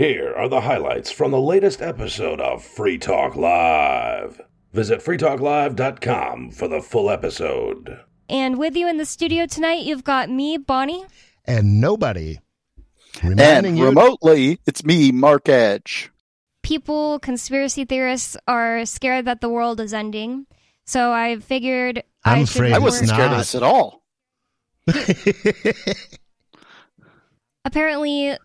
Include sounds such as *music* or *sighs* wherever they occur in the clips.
Here are the highlights from the latest episode of Free Talk Live. Visit freetalklive.com for the full episode. And with you in the studio tonight, you've got me, Bonnie. and nobody. And Reminding you, remotely, it's me, Mark Edge. People, conspiracy theorists, are scared that the world is ending. So I figured I'm I should afraid I wasn't report- scared of this at all. *laughs* Apparently,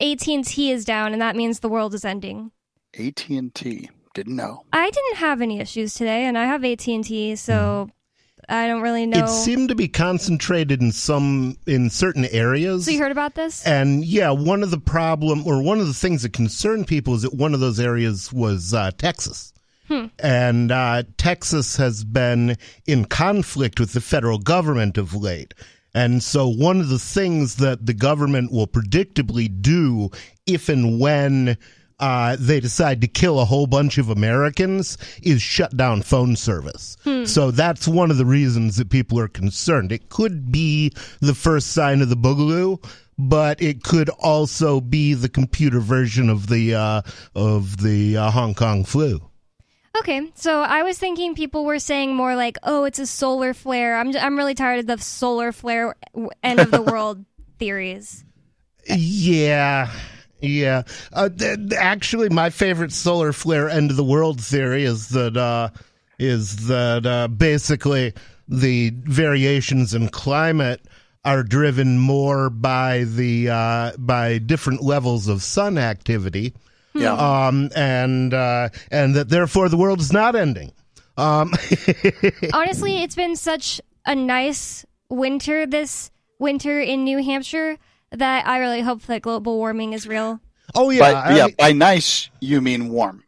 AT&T is down, and that means the world is ending. AT and T didn't know. I didn't have any issues today, and I have AT&T, so I don't really know. it seemed to be concentrated in some in certain areas. so you heard about this? and yeah, one of the problem or one of the things that concerned people is that one of those areas was uh, Texas. And uh, Texas has been in conflict with the federal government of late. And so, one of the things that the government will predictably do if and when uh, they decide to kill a whole bunch of Americans is shut down phone service. So, that's one of the reasons that people are concerned. It could be the first sign of the boogaloo. But it could also be the computer version of the uh, of the uh, Hong Kong flu. Okay, so I was thinking people were saying more like, "Oh, it's a solar flare." I'm I'm really tired of the solar flare w- end of the *laughs* world theories. Yeah, yeah. Uh, th- th- actually, my favorite solar flare end of the world theory is that uh, is that uh, basically the variations in climate are driven more by the uh, by different levels of sun activity, Yeah. um, and uh, and that therefore the world is not ending. Um, *laughs* Honestly, it's been such a nice winter this winter in New Hampshire that I really hope that global warming is real. oh yeah, By, yeah, mean- by nice, you mean warm.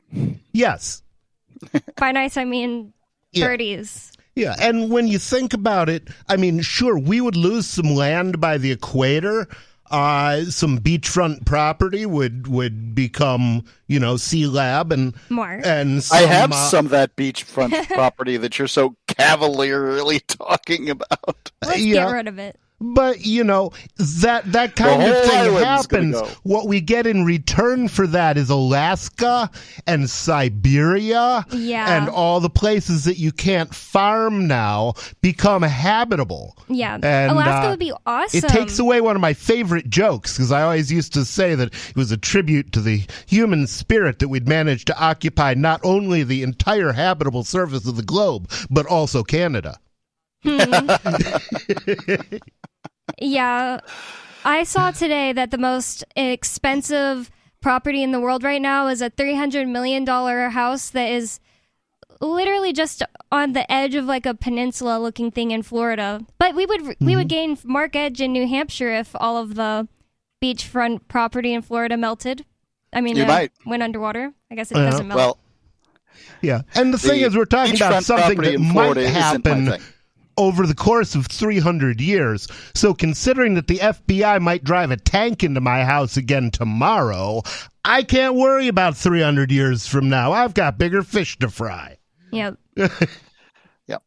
yes. *laughs* By nice, I mean Yeah. 30s. Yeah, and when you think about it, I mean, sure, we would lose some land by the equator. Uh, some beachfront property would would become, you know, sea lab and More. and some, I have uh, some of that beachfront *laughs* property that you're so cavalierly *laughs* talking about. Let's yeah. get rid of it. But you know that that kind of thing happens. go. What we get in return for that is Alaska and Siberia Yeah. and all the places that you can't farm now become habitable. Yeah. And, Alaska uh, would be awesome. It takes away one of my favorite jokes because I always used to say that it was a tribute to the human spirit that we'd managed to occupy not only the entire habitable surface of the globe, but also Canada. *laughs* Yeah. I saw today that the most expensive property in the world right now is a $300 million house that is literally just on the edge of like a peninsula looking thing in Florida. But we would we would gain Mark Edge in New Hampshire if all of the beachfront property in Florida melted. I mean, You uh, might. went underwater. I guess it Yeah. doesn't melt. Well, Yeah. And the thing is, we're talking about something that might Florida isn't my happen thing. Over the course of 300 years. So, considering that the FBI might drive a tank into my house again tomorrow, I can't worry about 300 years from now. I've got bigger fish to fry. yeah. *laughs* yeah.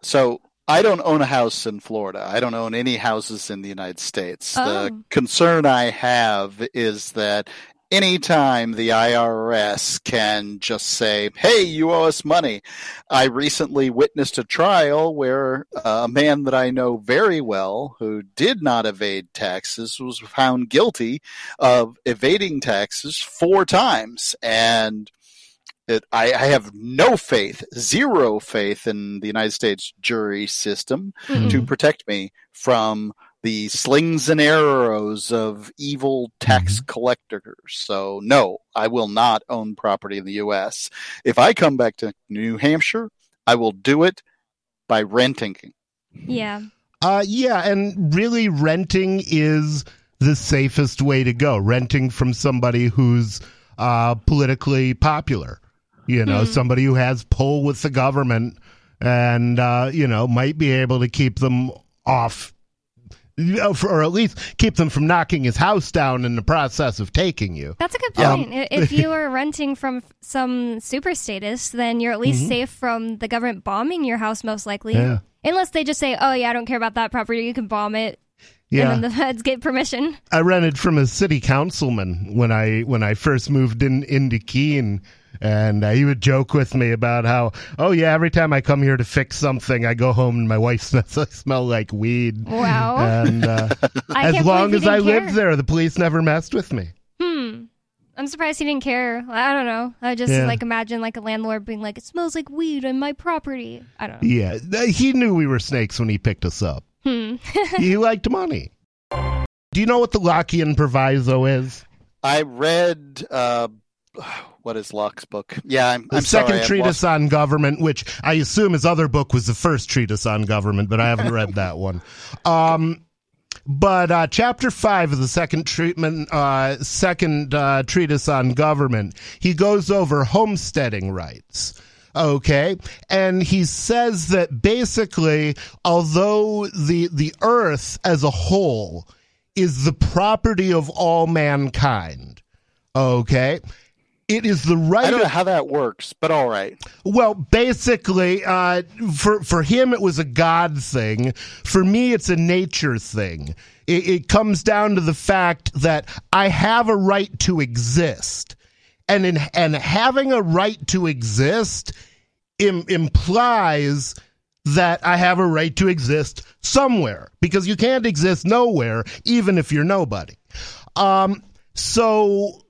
So I don't own a house in Florida. I don't own any houses in the United States. Oh. The concern I have is that anytime the IRS can just say, hey, you owe us money. I recently witnessed a trial where uh, a man that I know very well who did not evade taxes was found guilty of evading taxes four times. And it, I, I have no faith, zero faith in the United States jury system Mm-mm. to protect me from the slings and arrows of evil tax collectors. So, no, I will not own property in the U.S. If I come back to New Hampshire, I will do it by renting. Yeah. Uh, yeah, and really, renting is the safest way to go. Renting from somebody who's uh, politically popular, you know, Hmm. somebody who has pull with the government, and uh, you know, might be able to keep them off, you know, for- or at least keep them from knocking his house down in the process of taking you. That's a good point. I if you are renting from some super status, then you're at least mm-hmm. safe from the government bombing your house, most likely. Yeah. Unless they just say, "Oh yeah, I don't care about that property. You can bomb it." Yeah. and then the *laughs* feds get permission. I rented from a city councilman when I when I first moved in into Keene, and uh, he would joke with me about how, oh yeah, every time I come here to fix something, I go home and my wife *laughs* smells I smell like weed. Wow. And uh, *laughs* as long as I didn't lived there, the police never messed with me. Hmm. I'm surprised he didn't care. I don't know. I just Yeah. like imagine like a landlord being like, "It smells like weed on my property." I don't know. Yeah, he knew we were snakes when he picked us up. Hmm. *laughs* he liked money. Do you know what the Lockean proviso is? I read uh, what is Locke's book? Yeah, I'm, The I'm second sorry, treatise on government, which I assume his other book was the first treatise on government, but I haven't read that one. Um, but uh, chapter five of the second treatment, uh, second uh, treatise on government, he goes over homesteading rights. Okay, and he says that basically, although the the earth as a whole is the property of all mankind, okay, it is the right I don't know how that works, but all right. well, basically, uh, for for him it was a God thing. For me, it's a nature thing. It, it comes down to the fact that I have a right to exist, and in and having a right to exist Im- implies that I have a right to exist somewhere because you can't exist nowhere, even if you're nobody. Um, so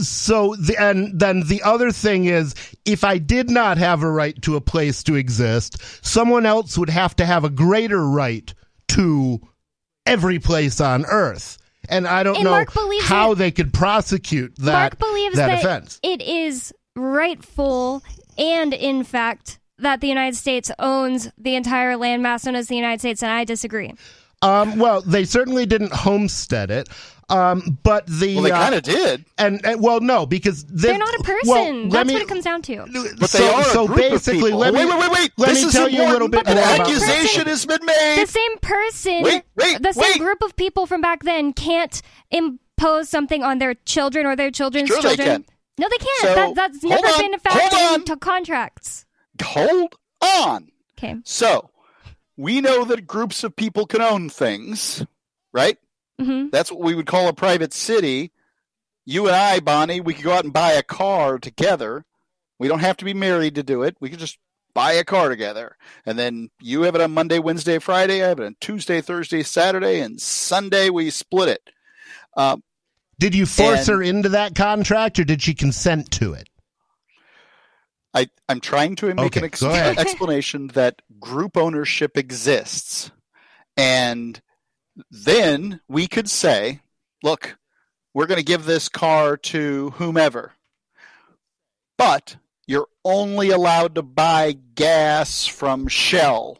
so the, and then the other thing is if i did not have a right to a place to exist someone else would have to have a greater right to every place on earth. And i don't And know how that- they could prosecute that Mark believes that that offense. it is rightful and in fact that the United States owns the entire landmass known as the United States, and I disagree. um, well they certainly didn't homestead it um, but the Well, they uh, kind of did. and, and well no because they, They're not a person. well, That's me- what it comes down to. But so, they are a so group of basically people. let me wait, wait, wait, wait. let this me is tell you a little bit An more about accusation has been made. The same person, Wait, wait, the same wait. group of people from back then can't impose something on their children or their children's Sure they children. can. No, they can't. So, that, that's never on, been a fact hold in on. contracts. Hold on. Okay. So, we know that groups of people can own things, right? Hmm That's what we would call a private city. You and I, Bonnie, we could go out and buy a car together. We don't have to be married to do it. We could just buy a car together. And then you have it on Monday, Wednesday, Friday. I have it on Tuesday, Thursday, Saturday, and Sunday we split it. Um, Did you force And- her into that contract or did she consent to it? I, I'm trying to make Okay, an ex- explanation that group ownership exists. And then we could say, look, we're going to give this car to whomever. But you're only allowed to buy gas from Shell.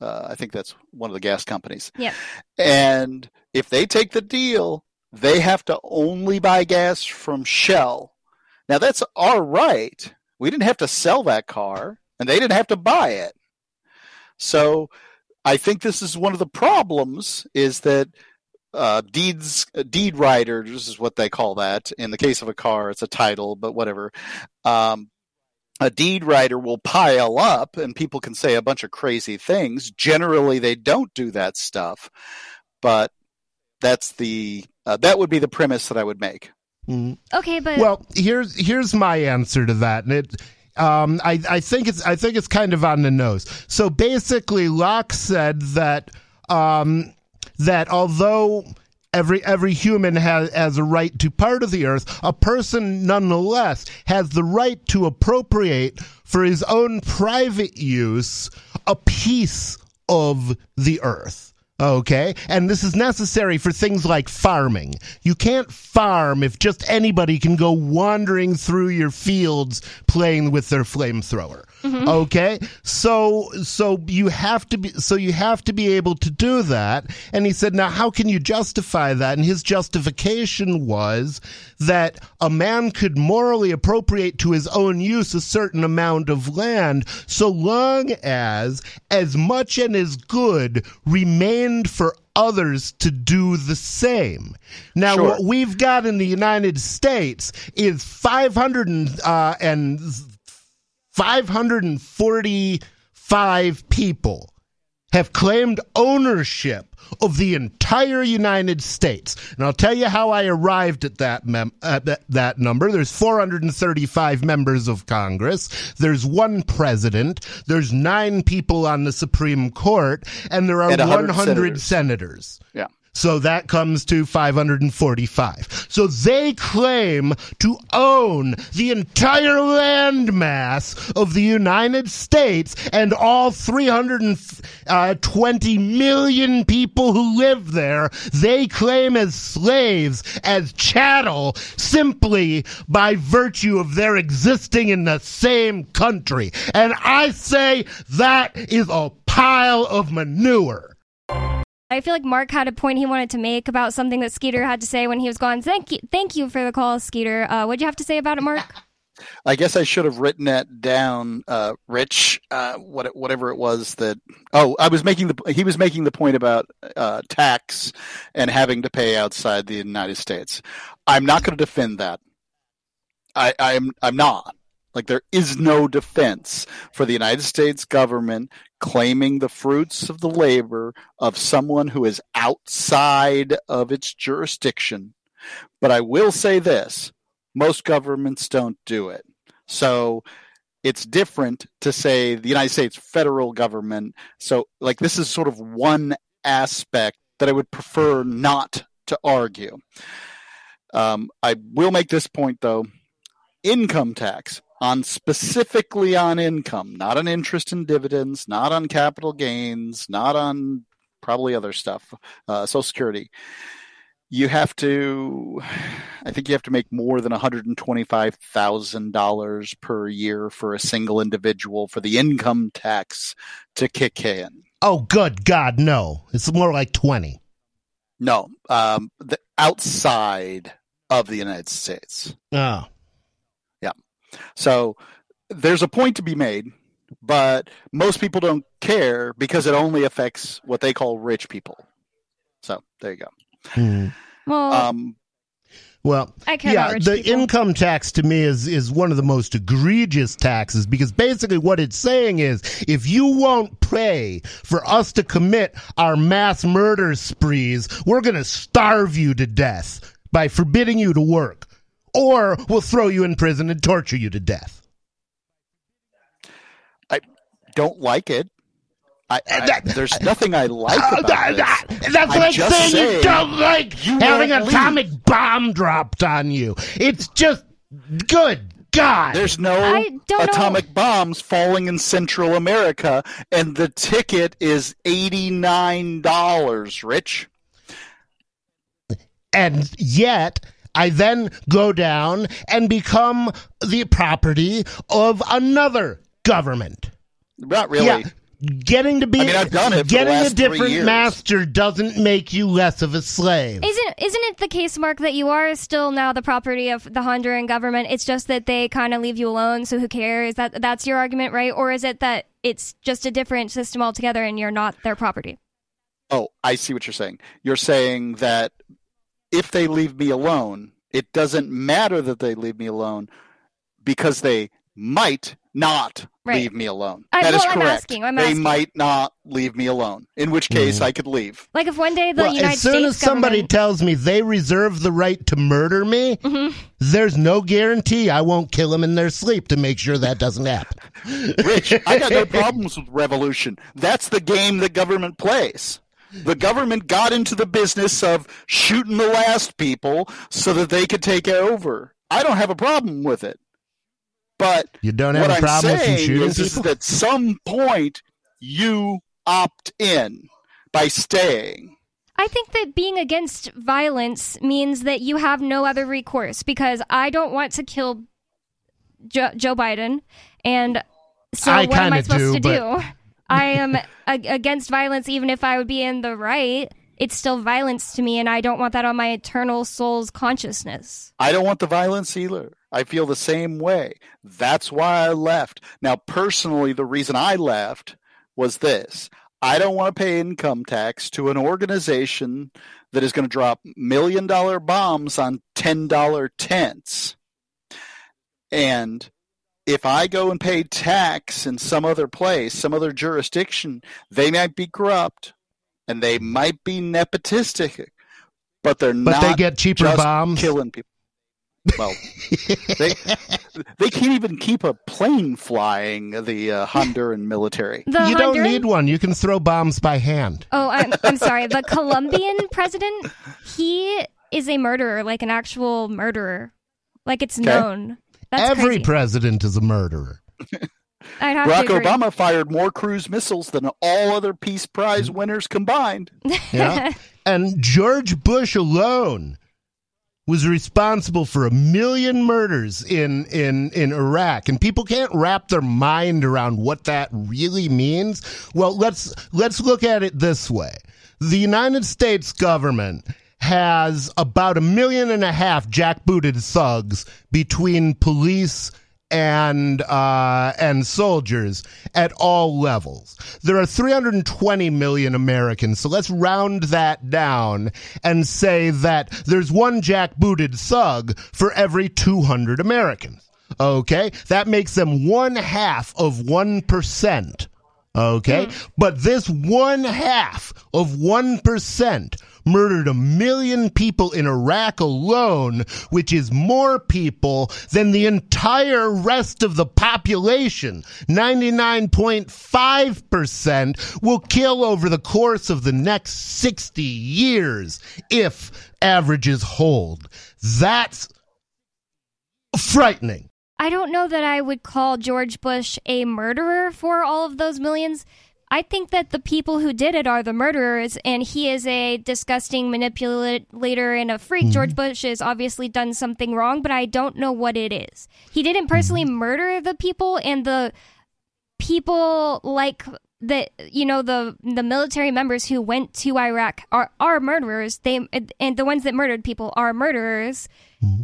Uh, I think that's one of the gas companies. Yep. And if they take the deal, they have to only buy gas from Shell. Now that's our right. We didn't have to sell that car, and they didn't have to buy it. So I think this is one of the problems is that uh, deeds deed writers is what they call that. In the case of a car, it's a title, but whatever. Um, a deed writer will pile up, and people can say a bunch of crazy things. Generally, they don't do that stuff, but that's the uh, that would be the premise that I would make. Okay, but Well, here's here's my answer to that, and it. Um, I, I think it's I think it's kind of on the nose. So basically, Locke said that um, that although every every human has has a right to part of the earth, a person nonetheless has the right to appropriate for his own private use a piece of the earth. Okay. And this is necessary for things like farming. You can't farm if just anybody can go wandering through your fields playing with their flamethrower. Okay. So, so you have to be, so you have to be able to do that. And he said, now how can you justify that? And his justification was that a man could morally appropriate to his own use a certain amount of land so long as as much and as good remained for others to do the same. Now, Sure. what we've got in the United States is 500 and, uh, and 545 people have claimed ownership of the entire United States. And I'll tell you how I arrived at that mem- uh, that, that number. There's 435 members of Congress. There's one president. There's nine people on the Supreme Court, and there are And 100 100 senators. senators. Yeah. So that comes to 545. So they claim to own the entire landmass of the United States and all 320 uh, million people who live there. They claim as slaves, as chattel, simply by virtue of their existing in the same country. And I say that is a pile of manure. I feel like Mark had a point he wanted to make about something that Skeeter had to say when he was gone. Thank you, thank you for the call, Skeeter. Uh, what'd you have to say about it, Mark? *laughs* I guess I should have written that down, uh, Rich. Uh, what, whatever it was that. Oh, I was making the. He was making the point about uh, tax and having to pay outside the United States. I'm not going to defend that. I, I'm. I'm not. Like there is no defense for the United States government claiming the fruits of the labor of someone who is outside of its jurisdiction. But I will say this most governments don't do it. So it's different to say the United States federal government. So, like, this is sort of one aspect that I would prefer not to argue. Um, I will make this point, though income tax on specifically on income, not on interest and dividends, not on capital gains, not on probably other stuff, uh, Social Security you have to i think you have to make more than $125000 per year for a single individual for the income tax to kick in Oh, good God, no. It's more like 20. no um, the, outside of the united states Oh. So there's a point to be made but most people don't care because it only affects what they call rich people so there you go Hmm. Well, um, Well, I care yeah, the people. income tax to me is is one of the most egregious taxes because basically what it's saying is if you won't pay for us to commit our mass murder sprees, we're going to starve you to death by forbidding you to work or we'll throw you in prison and torture you to death. I don't like it I, I- That- there's nothing I like Uh, *laughs* about that- this. that- that's I'm like just saying, you don't like you having an won't leave. atomic bomb dropped on you. It's just good God. There's no I don't know. atomic bombs falling in Central America, and the ticket is $89, Rich. and yet I then go down and become the property of another government. Not really. Yeah. Getting to be I mean, I've done it getting a different master doesn't make you less of a slave. Isn't isn't it the case, Mark, that you are still now the property of the Honduran government? It's just that they kind of leave you alone, so who cares? That that's your argument, right? Or is it that it's just a different system altogether, and you're not their property? Oh, I see what you're saying. You're saying that if they leave me alone, it doesn't matter that they leave me alone because they might not Right. leave me alone. I- That is well, I'm correct. asking, I'm they asking. might not leave me alone, in which case Mhm. I could leave. Like if one day the well, United States. as soon States as somebody government, tells me they reserve the right to murder me, Mhm. there's no guarantee I won't kill them in their sleep to make sure that doesn't happen. Rich, I got no *laughs* problems with revolution. That's the game that government plays. The government got into the business of shooting the last people so that they could take over. I don't have a problem with it. But You don't have what a I'm problem with them saying shooting is, is people? that at some point you opt in by staying. I think that being against violence means that you have no other recourse because I don't want to kill jo- Joe Biden, and so I what am I supposed do, to but- do? I am against violence, even if I would be in the right. It's still violence to me, and I don't want that on my eternal soul's consciousness. I don't want the violence either. I feel the same way. That's why I left. Now, personally, the reason I left was this I don't want to pay income tax to an organization that is going to drop million dollar bombs on $10 tents. And if I go and pay tax in some other place, some other jurisdiction, they might be corrupt and they might be nepotistic, but they're but not. they get cheaper bombs. killing people. Well, *laughs* they they can't even keep a plane flying. The uh, Honduran military. The you don't need one. You can throw bombs by hand. Oh, I'm, I'm sorry. The Colombian *laughs* president, he is a murderer, like an actual murderer. Like it's Okay. known. That's Every crazy. president is a murderer. *laughs* I'd have Barack to agree. Obama fired more cruise missiles than all other Peace Prize mm. winners combined. *laughs* Yeah. and George Bush alone was responsible for a million murders in, in, in Iraq. And people can't wrap their mind around what that really means. Well, let's, let's look at it this way. The United States government has about a million and a half jackbooted thugs between police and uh, and soldiers at all levels. There are 320 million Americans, so let's round that down and say that there's one jackbooted thug for every 200 Americans. Okay, that makes them one half of one percent. Okay, hmm. but this one half of one percent murdered a million people in Iraq alone, which is more people than the entire rest of the population. 99.5% will kill over the course of the next 60 years if averages hold. That's frightening. I don't know that I would call George Bush a murderer for all of those millions. I think that the people who did it are the murderers, and he is a disgusting manipulator and a freak. Mm-hmm. George Bush has obviously done something wrong, but I don't know what it is. He didn't personally mm-hmm. murder the people, and the people like the you know the the military members who went to Iraq are are murderers. They and the ones that murdered people are murderers.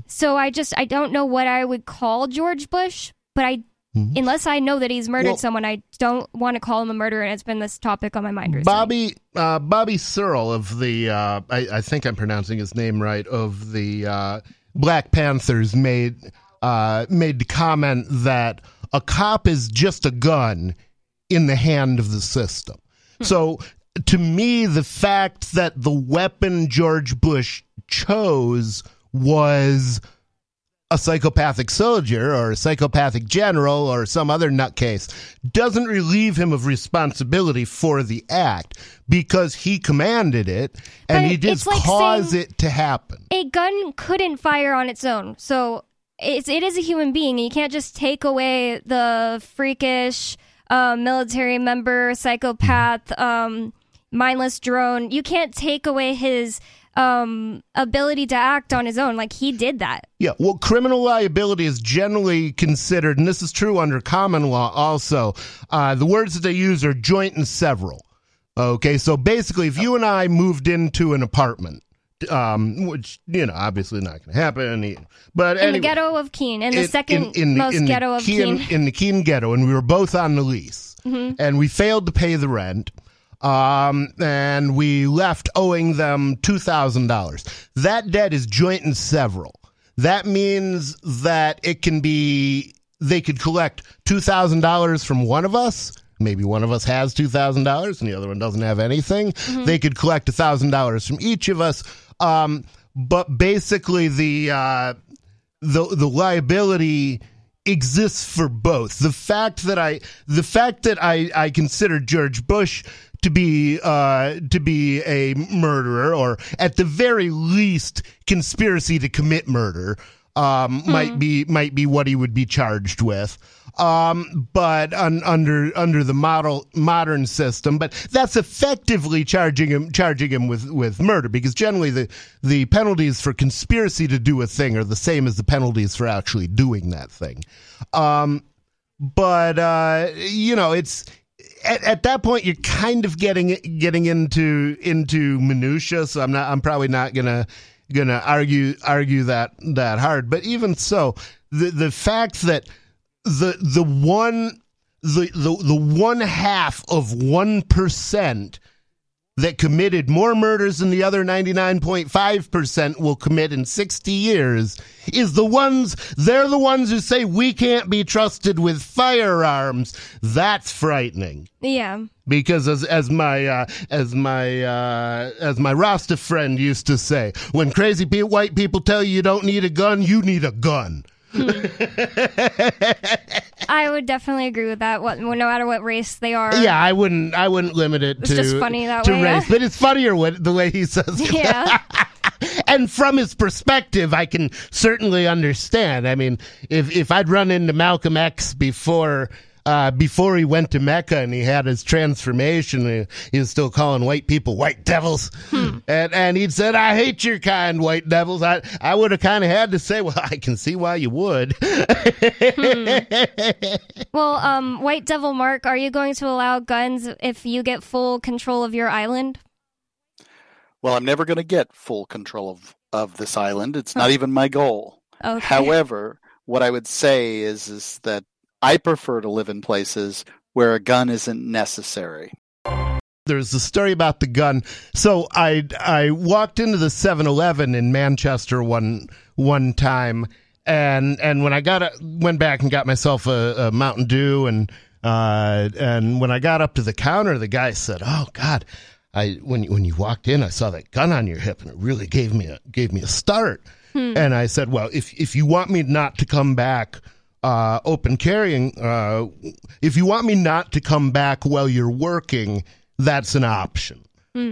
So I just I don't know what I would call George Bush, but I unless I know that he's murdered Well- someone, I don't want to call him a murderer. And it's been this topic on my mind recently. Bobby uh, Bobby Seale of the uh, I, I think I'm pronouncing his name right of the uh, Black Panthers made uh, made the comment that a cop is just a gun in the hand of the system. So to me, the fact that the weapon George Bush chose was a psychopathic soldier or a psychopathic general or some other nutcase doesn't relieve him of responsibility for the act because he commanded it and But he did like cause it to happen. a gun couldn't fire on its own. So it's it is a human being, and you can't just take away the freakish uh, military member, psychopath, um, mindless drone. You can't take away his um, ability to act on his own. Like he did that. Yeah, well, criminal liability is generally considered, and this is true under common law also. Uh, the words that they use are joint and several. Okay, so basically, if you and I moved into an apartment, um, which you know, obviously not going to happen, but In anyway, the ghetto of Keene, in the in- second in- in most in ghetto of Keene- Keene. in the Keene ghetto, and we were both on the lease, and we failed to pay the rent. Um, and we left owing them two thousand dollars. That debt is joint and several. That means that it can be they could collect two thousand dollars from one of us. Maybe one of us has two thousand dollars and the other one doesn't have anything. They could collect thousand dollars from each of us. Um, but basically, the uh, the the liability exists for both. The fact that I the fact that I I consider George Bush to be uh to be a murderer or at the very least conspiracy to commit murder um might be might be what he would be charged with. Um but un, under under the model modern system but that's effectively charging him charging him with with murder because generally the the penalties for conspiracy to do a thing are the same as the penalties for actually doing that thing. Um but uh you know it's at, at that point you're kind of getting getting into into minutia so i'm not i'm probably not gonna gonna argue argue that that hard. But even so the the fact that the the one the the, the one half of one percent that committed more murders than the other 99.5% will commit in 60 years is the ones, they're the ones who say we can't be trusted with firearms. That's frightening. Yeah. Because as, as my, uh, as my, uh, as my Rasta friend used to say, when crazy pe- white people tell you you don't need a gun, you need a gun. Hmm. I would definitely agree with that. What, no matter what race they are. Yeah, I wouldn't. I wouldn't limit it It's to just funny that to way, race, yeah? but it's funnier what, the way he says it. Yeah. *laughs* and from his perspective, I can certainly understand. I mean, if if I'd run into Malcolm X before. Uh, before he went to Mecca and he had his transformation, he, he was still calling white people white devils, and and he'd said, "I hate your kind, white devils." I I would have kind of had to say, "Well, *laughs* I can see why you would." Well, um, White Devil Mark, are you going to allow guns if you get full control of your island? Well, I'm never going to get full control of, of this island. It's not even my goal. Okay. However, what I would say is is that I prefer to live in places where a gun isn't necessary. there's a story about the gun. So I I walked into the 7-Eleven in Manchester one one time, and and when I got a, went back and got myself a, a Mountain Dew, and uh and when I got up to the counter, the guy said, "Oh God." I when you- when you walked in, I saw that gun on your hip, and it really gave me a gave me a start. And I said, "Well, if if you want me not to come back, uh, open carrying, uh, if you want me not to come back while you're working, that's an option.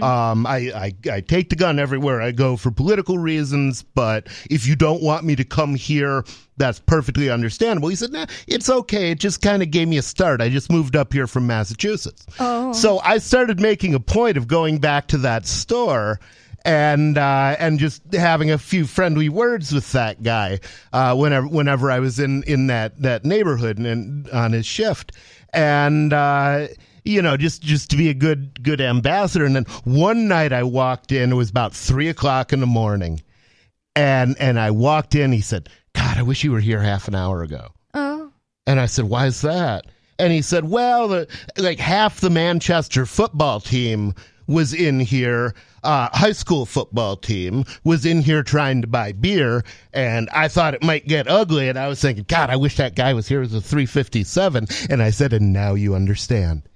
Um, I, I, I take the gun everywhere I go for political reasons, but if you don't want me to come here, that's perfectly understandable. He said, nah, it's okay. It just kind of gave me a start. I just moved up here from Massachusetts. Oh. So I started making a point of going back to that store and uh, and just having a few friendly words with that guy uh, whenever whenever I was in, in that, that neighborhood and, and on his shift. And uh, you know, just just to be a good good ambassador. And then one night I walked in, it was about three o'clock in the morning, and and I walked in, he said, God, I wish you were here half an hour ago. oh. And I said, "Why is that?" And he said, "Well, the, like half the Manchester football team was in here. Uh, high school football team was in here trying to buy beer, and I thought it might get ugly. And I was thinking, God, I wish that guy was here as a 357. And I said, and now you understand. *laughs*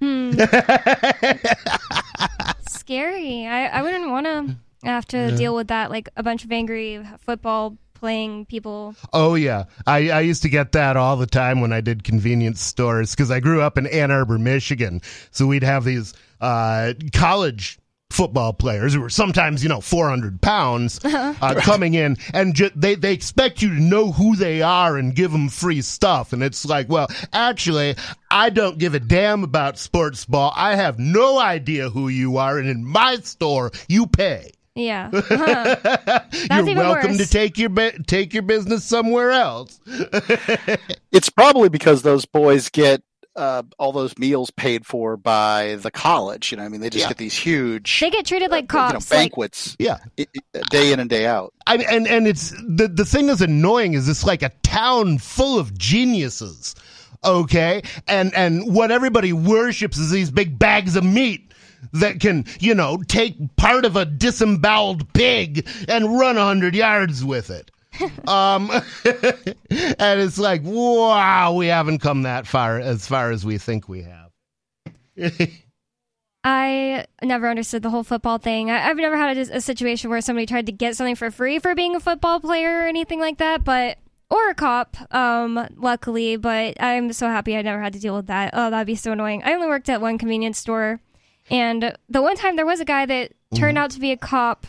Scary. I, I wouldn't want to have to deal with that, like a bunch of angry football playing people. Oh yeah, I, I used to get that all the time when I did convenience stores because I grew up in Ann Arbor, Michigan. So we'd have these uh, college football players who were sometimes you know 400 pounds *laughs* uh, coming in and ju- they they expect you to know who they are and give them free stuff. And it's like well actually I don't give a damn about sports ball. I have no idea who you are. And in my store you pay Yeah. *laughs* Huh. you're even welcome worse. to take your bu- take your business somewhere else *laughs* It's probably because those boys get uh, all those meals paid for by the college. You know, I mean, they just Yeah. get these huge they get treated like uh, you know, cops. like, banquets yeah i- i- day in and day out. I and and it's the the thing that's annoying is it's like a town full of geniuses, okay, and and what everybody worships is these big bags of meat that can you know take part of a disemboweled pig and run a hundred yards with it. *laughs* um, *laughs* and it's like, wow, we haven't come that far as far as we think we have. *laughs* I never understood the whole football thing. I, I've never had a, a situation where somebody tried to get something for free for being a football player or anything like that, but or a cop. Um, luckily, but I'm so happy I never had to deal with that. Oh, that'd be so annoying. I only worked at one convenience store, and the one time there was a guy that turned out to be a cop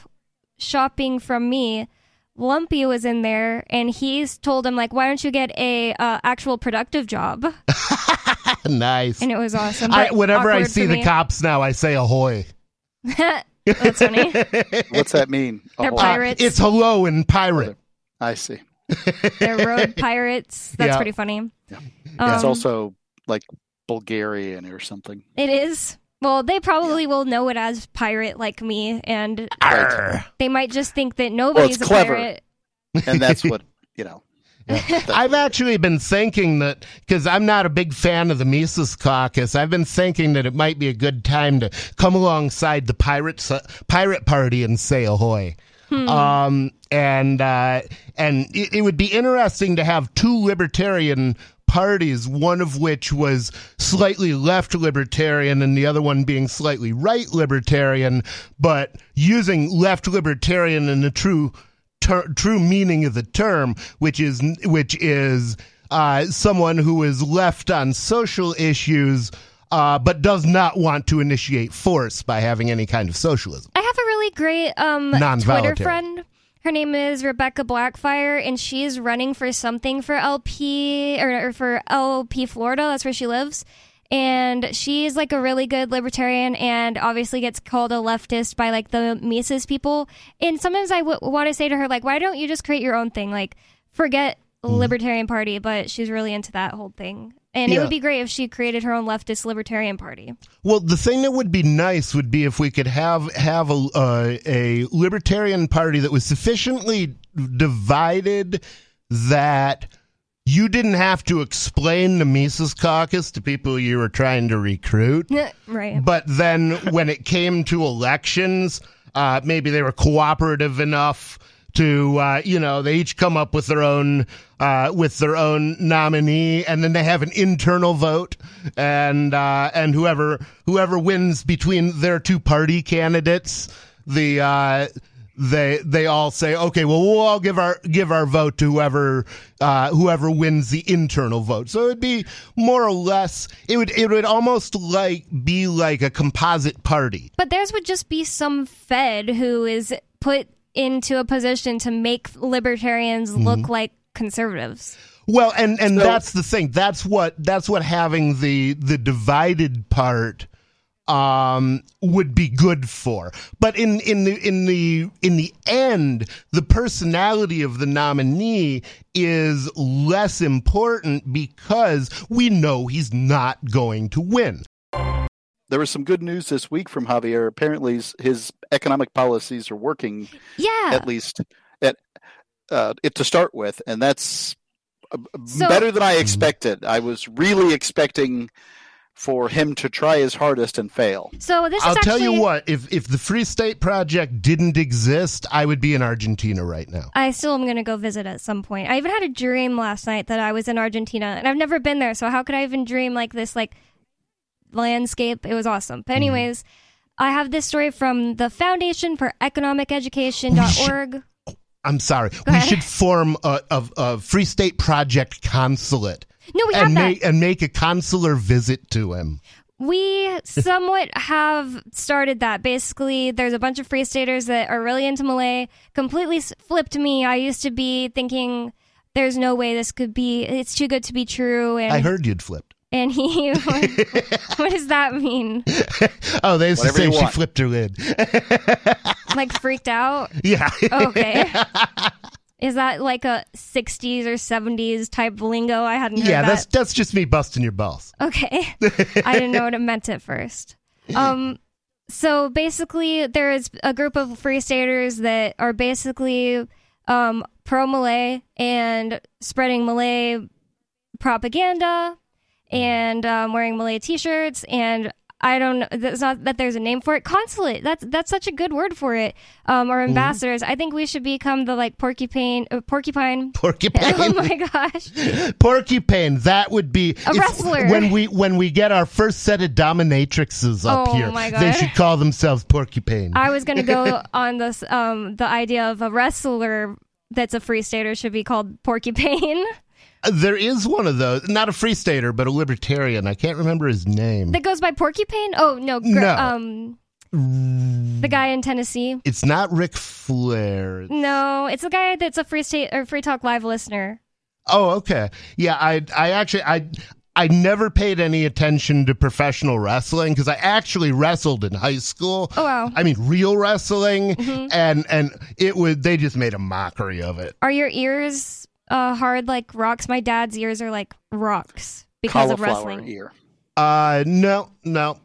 shopping from me. Lumpy was in there, and he's told him like, "Why don't you get a uh, actual productive job?" *laughs* nice. And it was awesome. I, whenever I see the me. cops now, I say ahoy. *laughs* That's funny. *laughs* What's that mean? They're pirates. It's hello in pirate. I see. They're road pirates. That's Yeah. pretty funny. Yeah. Um, it's also like Bulgarian or something. it is. Well, they probably will know it as pirate like me, and Arr. they might just think that nobody's a clever. pirate. And that's what, *laughs* you know. I've actually been thinking that because I'm not a big fan of the Mises Caucus. I've been thinking that it might be a good time to come alongside the pirates, uh, pirate party and say ahoy. Um, and uh, and it, it would be interesting to have two libertarian parties, one of which was slightly left libertarian and the other one being slightly right libertarian, but using left libertarian in the true ter- true meaning of the term, which is which is uh, someone who is left on social issues. Uh, but does not want to initiate force by having any kind of socialism. I have a really great um. Twitter friend. Her name is Rebecca Blackfire, and she's running for something for LP or, or for LP Florida. That's where she lives. And she's like a really good libertarian, and obviously gets called a leftist by like the Mises people. And sometimes I w- want to say to her, like, why don't you just create your own thing? Like, forget Mm-hmm. Libertarian Party. But she's really into that whole thing. And it would be great if she created her own leftist libertarian party. Well, the thing that would be nice would be if we could have have a uh, a libertarian party that was sufficiently divided that you didn't have to explain the Mises Caucus to people you were trying to recruit. right. But then when it came to elections, uh, maybe they were cooperative enough to, uh, you know, they each come up with their own, uh, with their own nominee, and then they have an internal vote, and uh, and whoever whoever wins between their two party candidates, the uh, they they all say, okay, well, we'll all give our give our vote to whoever uh, whoever wins the internal vote. So it'd be more or less it would it would almost like be like a composite party. But theirs would just be some Fed who is put into a position to make libertarians Mm-hmm. look like conservatives. Well, and and So- that's the thing. That's what that's what having the the divided part um would be good for but in in the in the in the end the personality of the nominee is less important because we know he's not going to win There was some good news this week from Javier. Apparently, his, his economic policies are working Yeah. at least at uh, it to start with, and that's uh, So- better than I expected. I was really expecting for him to try his hardest and fail. So this i'll actually, tell you what if if the free state project didn't exist i would be in argentina right now I still am going to go visit at some point. I even had a dream last night that I was in Argentina, and I've never been there. So how could I even dream like this, like landscape? It was awesome. Mm-hmm. But anyways, I have this story from the Foundation for Economic Education.org. i'm sorry we ahead. should form a, a, a free state project consulate No, we have and that. make and make a consular visit to him We somewhat have started that. Basically, there's a bunch of free staters that are really into Milei. Completely flipped me. I used to be thinking there's no way this could be. It's too good to be true. And I heard you'd flipped. And he, *laughs* what does that mean? *laughs* Oh, they used to say she flipped her lid. *laughs* Like freaked out? yeah. Okay. Is that like a 60s or 70s type lingo? I hadn't heard yeah, that. that's that's just me busting your balls. Okay. I didn't know what it meant at first. Um so basically there is a group of free staters that are basically um pro Milei and spreading Milei propaganda and um, wearing Milei t-shirts and I don't know. That's not that there's a name for it. Consulate. That's that's such a good word for it. Um, or ambassadors. I think we should become the like porcupine. Uh, porcupine. *laughs* Porcupine. *laughs* oh my gosh. *laughs* Porcupine. That would be A wrestler. when we when we get our first set of dominatrixes up Oh here. my They should call themselves Porcupine. I was gonna go on this um the idea of a wrestler that's a free stater should be called Porcupine. There is one of those, not a free stater, but a libertarian. I can't remember his name. that goes by Porcupine. Oh no, gr- No. um, the guy in Tennessee. It's not Ric Flair. No, it's the guy that's a free state or free talk live listener. Oh, okay. Yeah, I I actually I I never paid any attention to professional wrestling because I actually wrestled in high school. Oh wow. I mean real wrestling Mm-hmm. and and it would they just made a mockery of it. Are your ears uh hard like rocks? My dad's ears are like rocks because of wrestling. ear. Uh no, no.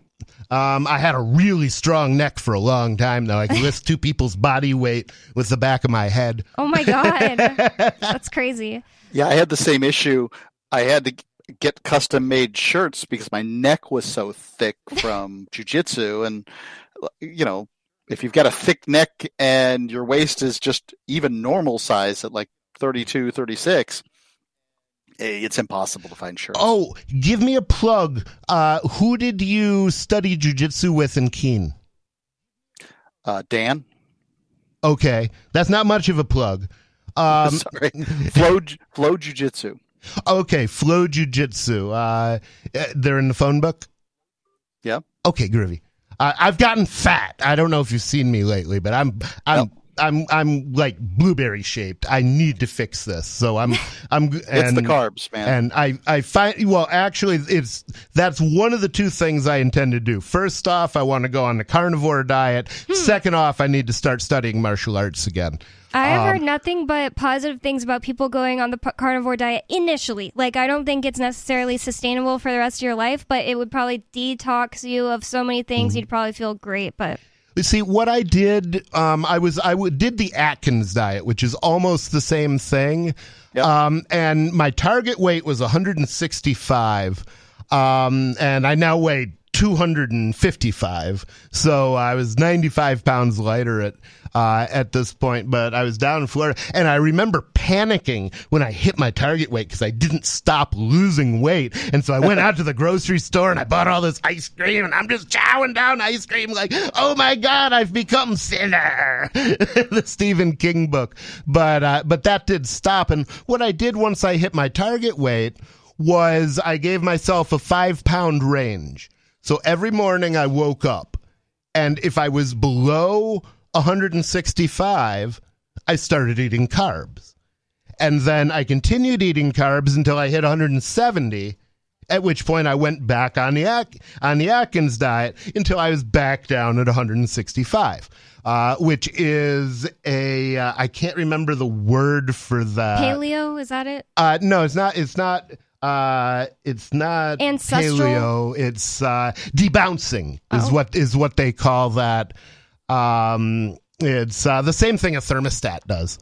Um, I had a really strong neck for a long time, though. I could lift two people's body weight with the back of my head. Oh my god, that's crazy. Yeah, I had the same issue. I had to get custom made shirts because my neck was so thick from *laughs* jujitsu, and you know, if you've got a thick neck and your waist is just even normal size at like 32, 36, eh, it's impossible to find shirts. Oh, give me a plug. Uh, who did you study jujitsu with in Keene? Uh, Dan, Okay, that's not much of a plug. Um, *laughs* sorry, flow flow jujitsu. okay, Flow Jujitsu. Uh, uh, they're in the phone book. Yeah. Okay, groovy. Uh, I've gotten fat. I don't know if you've seen me lately, but I'm I'm I'm I'm like blueberry shaped. I need to fix this. So I'm *laughs* I'm It's the carbs, man. And I I find well actually it's that's one of the two things I intend to do. First off, I want to go on the carnivore diet. Second off, I need to start studying martial arts again. I have Um, heard nothing but positive things about people going on the p- carnivore diet initially. Like, I don't think it's necessarily sustainable for the rest of your life, but it would probably detox you of so many things. Mm-hmm. You'd probably feel great. But You See what I did. Um, I was I w- did the Atkins diet, which is almost the same thing. Yep. Um, and my target weight was 165, um, and I now weigh 255. So I was 95 pounds lighter at uh, at this point. But I was down in Florida, and I remember panicking when I hit my target weight because I didn't stop losing weight. And so I went out to the grocery store and I bought all this ice cream, and I'm just chowing down ice cream like, oh my god, I've become Thinner. *laughs* the Stephen King book, but uh, but that did stop. And what I did once I hit my target weight was I gave myself a five pound range. So every morning I woke up, and if I was below 165, I started eating carbs. And then I continued eating carbs until I hit 170, at which point I went back on the, At- on the Atkins diet until I was back down at 165. Uh, which is a uh, I can't remember the word for that. paleo, is that it? Uh, no, it's not. It's not. Uh, it's not Ancestral? paleo. It's uh, debouncing is Oh. what is what they call that. Um, it's uh, the same thing a thermostat does,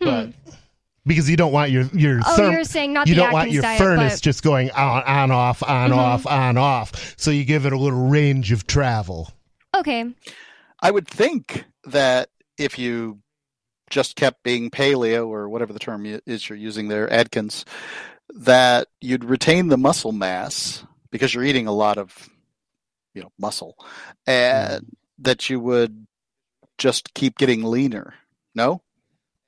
but because you don't want your your Hmm. Oh, therm- you're saying not you the don't want your diet, furnace but- just going on on off on Mhm. off on off. So you give it a little range of travel. Okay. I would think that if you just kept being paleo or whatever the term is you're using there, Atkins, that you'd retain the muscle mass because you're eating a lot of, you know, muscle, and that you would just keep getting leaner. No,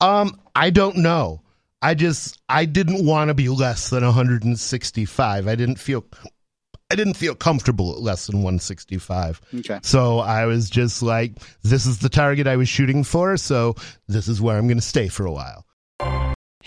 Um, I don't know. I just I didn't want to be less than 165. I didn't feel I didn't feel comfortable at less than 165. okay. So I was just like, this is the target I was shooting for. So this is where I'm going to stay for a while.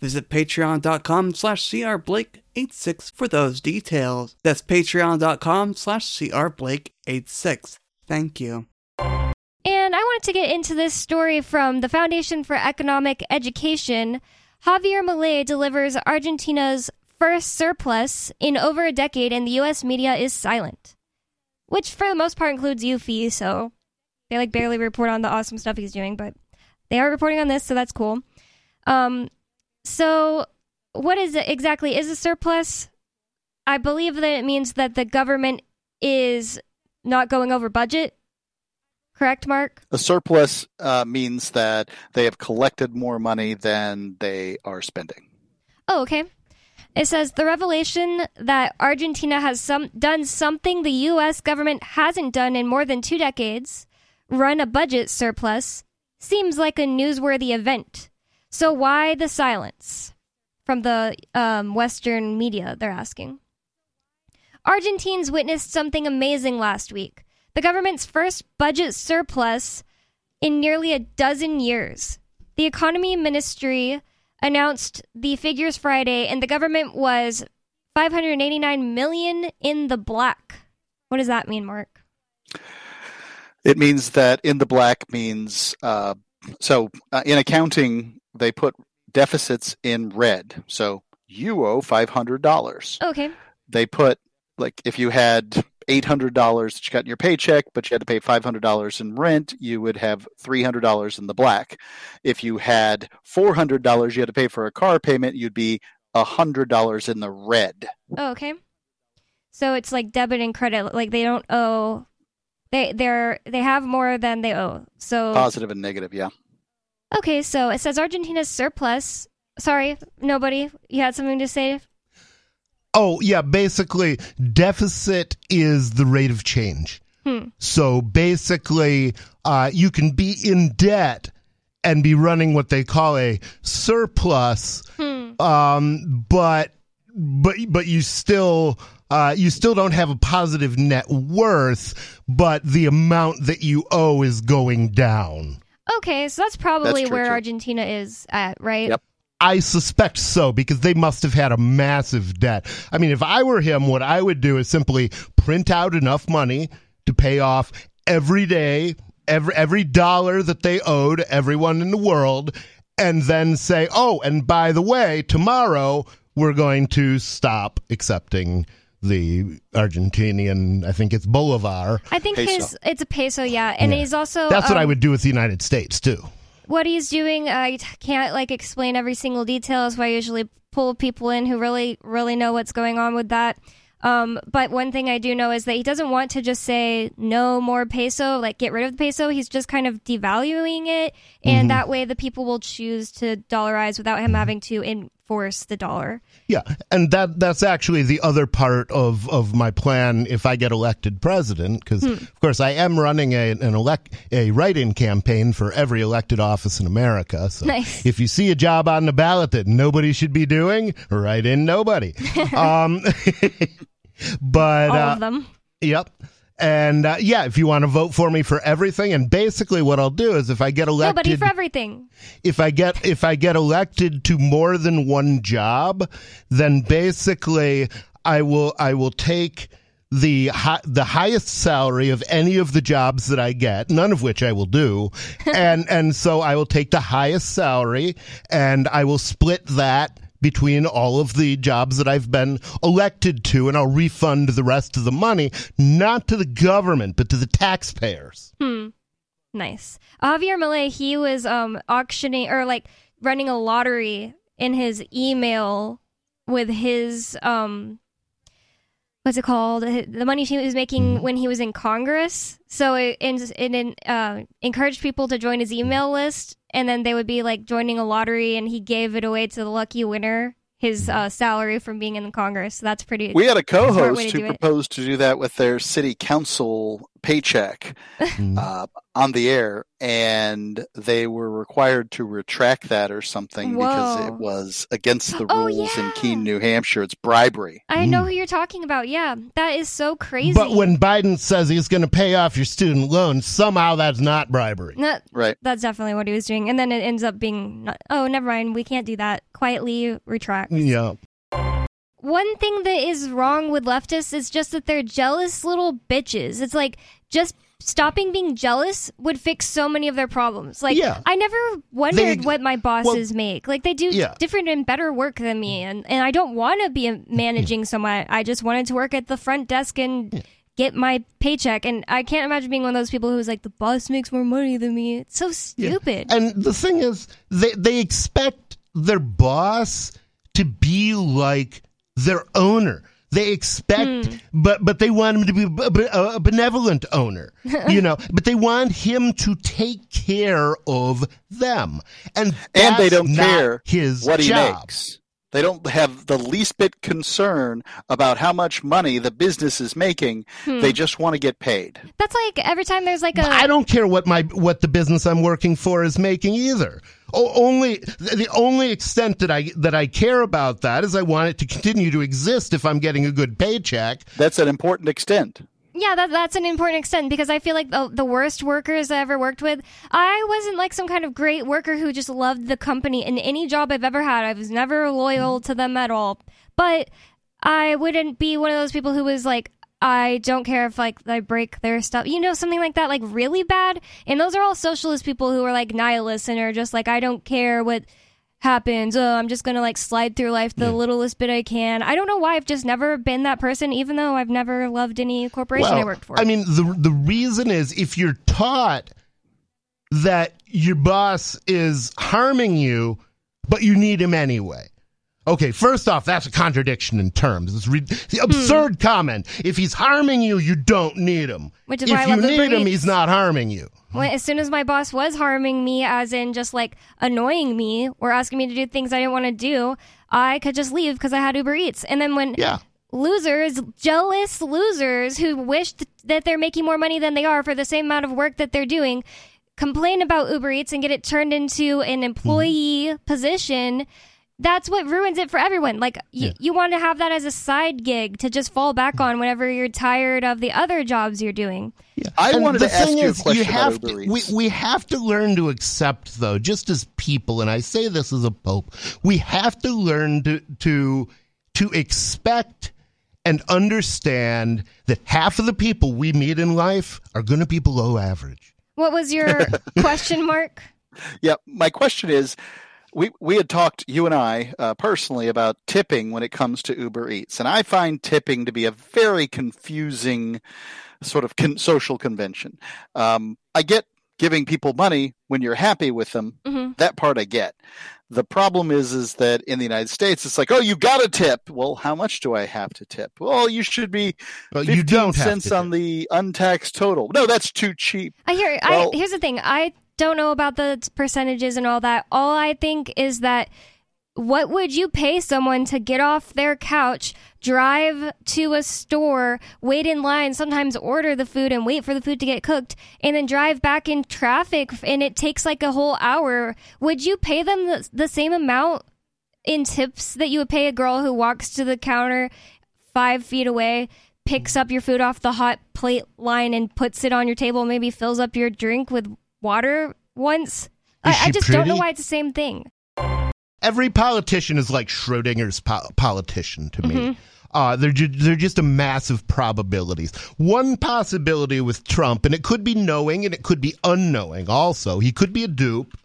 visit patreon.com slash crblake86 for those details. That's patreon.com slash crblake86. Thank you. And I wanted to get into this story from the Foundation for Economic Education. Javier Milei delivers Argentina's first surplus in over a decade, and the U.S. media is silent. Which, for the most part, includes Yuffie, so they like barely report on the awesome stuff he's doing, but they are reporting on this, so that's cool. Um, so what is it exactly? Is a surplus? I believe that it means that the government is not going over budget. Correct, Mark? A surplus uh, means that they have collected more money than they are spending. Oh, okay. It says the revelation that Argentina has some done something the U.S. government hasn't done in more than two decades, run a budget surplus, seems like a newsworthy event. So why the silence from the um, Western media? They're asking. Argentines witnessed something amazing last week. the government's first budget surplus in nearly a dozen years. The economy ministry announced the figures Friday, and the government was 589 million in the black. What does that mean, Mark? It means that in the black means uh, so uh, in accounting they put deficits in red. So you owe five hundred dollars. Okay. They put like if you had eight hundred dollars that you got in your paycheck, but you had to pay five hundred dollars in rent, you would have three hundred dollars in the black. If you had four hundred dollars you had to pay for a car payment, you'd be hundred dollars in the red. Oh, okay. So it's like debit and credit. Like they don't owe. They they're they have more than they owe. So Positive and negative, yeah. Okay. So it says Argentina's surplus. Sorry, nobody. You had something to say? Oh, yeah, basically, deficit is the rate of change. Hmm. So basically, uh, you can be in debt and be running what they call a surplus, Hmm. um, but but but you still uh, you still don't have a positive net worth, but the amount that you owe is going down. Okay, so that's probably That's true, where too. Argentina is at, right? Yep. I suspect so because they must have had a massive debt. I mean, if I were him, what I would do is simply print out enough money to pay off every day, every every dollar that they owed everyone in the world, and then say, "Oh, and by the way, tomorrow we're going to stop accepting the Argentinian. I think it's Bolivar. I think Peso. his it's a peso, yeah, and Yeah. he's also That's what I um, would do with the United States too. what he's doing I can't like explain every single detail that's why i usually pull people in who really really know what's going on with that um, but one thing i do know is that he doesn't want to just say no more peso like get rid of the peso he's just kind of devaluing it and that way the people will choose to dollarize without him having to enforce the dollar Yeah, and that that's actually the other part of, of my plan if I get elected president, because of course I am running a an elect a write-in campaign for every elected office in America. So Nice. if you see a job on the ballot that nobody should be doing, write in nobody. *laughs* um, *laughs* but all uh, of them Yep. And uh, yeah, if you want to vote for me for everything, and basically what I'll do is if I get elected, nobody for everything. if I get if I get elected to more than one job, then basically I will I will take the hi- the highest salary of any of the jobs that I get, none of which I will do, *laughs* and and so I will take the highest salary and I will split that between all of the jobs that I've been elected to and I'll refund the rest of the money not to the government but to the taxpayers. Hmm. Nice. Javier Milei, he was um auctioning or like running a lottery in his email with his um what's it called? The money he was making when he was in Congress. So it it, it uh, encouraged people to join his email list, and then they would be like joining a lottery, and he gave it away to the lucky winner his uh, salary from being in the Congress. So that's pretty. We had a co-host who do it. proposed to do that with their city council paycheck Mm. uh, on the air, and they were required to retract that or something because it was against the Oh, rules in. Keene, New Hampshire. It's bribery. I know who you're talking about. Yeah, that is so crazy. But when Biden says he's going to pay off your student loans, somehow that's not bribery. No, Right. That's definitely what he was doing. And then it ends up being, not, oh, never mind. We can't do that. Quietly retract. Yeah. One thing that is wrong with leftists is just that they're jealous little bitches. It's like just stopping being jealous would fix so many of their problems. Like Yeah. I never wondered They- what my bosses make. Like they do Yeah. different and better work than me, and and I don't want to be managing someone. I just wanted to work at the front desk and. Get my paycheck, and I can't imagine being one of those people who's like, the boss makes more money than me. It's so stupid. And the thing is, they they expect their boss to be like their owner. They expect, but but they want him to be a, a benevolent owner, *laughs* you know. But they want him to take care of them, and And they don't not care his what he job. makes. They don't have the least bit concern about how much money the business is making. Hmm. They just want to get paid. That's like every time there's like a. I don't care what my what the business I'm working for is making either. O- only the only extent that I that I care about that is I want it to continue to exist if I'm getting a good paycheck. That's an important extent. Yeah, that, that's an important extent because I feel like the, the worst workers I ever worked with, I wasn't like some kind of great worker who just loved the company. In any job I've ever had, I was never loyal to them at all. But I wouldn't be one of those people who was like, I don't care if like I break their stuff, you know, something like that, like really bad. And those are all socialist people who are like nihilists and are just like, I don't care what happens. Oh, I'm just gonna like slide through life the littlest bit I can. I don't know why I've just never been that person, even though I've never loved any corporation I worked for. I mean, the the reason is if you're taught that your boss is harming you, but you need him anyway. Okay, first off, that's a contradiction in terms. It's re- the hmm. absurd comment. If he's harming you, you don't need him. Which is if why I you need him, he's not harming you. when, as soon as my boss was harming me, as in just like annoying me or asking me to do things I didn't want to do, I could just leave because I had Uber Eats. And then when Yeah. losers, jealous losers who wish th- that they're making more money than they are for the same amount of work that they're doing, complain about Uber Eats and get it turned into an hmm. employee position. That's what ruins it for everyone. Like y- Yeah. you want to have that as a side gig to just fall back mm-hmm. on whenever you're tired of the other jobs you're doing. Yeah. I And wanted the to ask thing you a is, question have about Uber to, we, we have to learn to accept, though, just as people, and I say this as a pope, we have to learn to to to expect and understand that half of the people we meet in life are going to be below average. What was your *laughs* question mark? Yeah, my question is, we we had talked you and I uh, personally about tipping when it comes to Uber Eats, and I find tipping to be a very confusing sort of con- social convention. Um, I get giving people money when you're happy with them. Mhm. That part I get. The problem is, is that in the United States, it's like, oh, you got to tip. Well, how much do I have to tip? Well, you should be Well, fifteen you don't have cents on do- the untaxed total. No, that's too cheap. I hear. Well- I here's the thing. I don't know about the percentages and all that. All I think is that what would you pay someone to get off their couch, drive to a store, wait in line, sometimes order the food and wait for the food to get cooked, and then drive back in traffic and it takes like a whole hour? Would you pay them the, the same amount in tips that you would pay a girl who walks to the counter five feet away, picks up your food off the hot plate line and puts it on your table, maybe fills up your drink with water once. I, I just don't know why it's the same thing. Every politician is like Schrodinger's po- politician to me. Mm-hmm. Uh, they're ju- they're just a massive probabilities. One possibility with Trump, and it could be knowing and it could be unknowing. Also, he could be a dupe,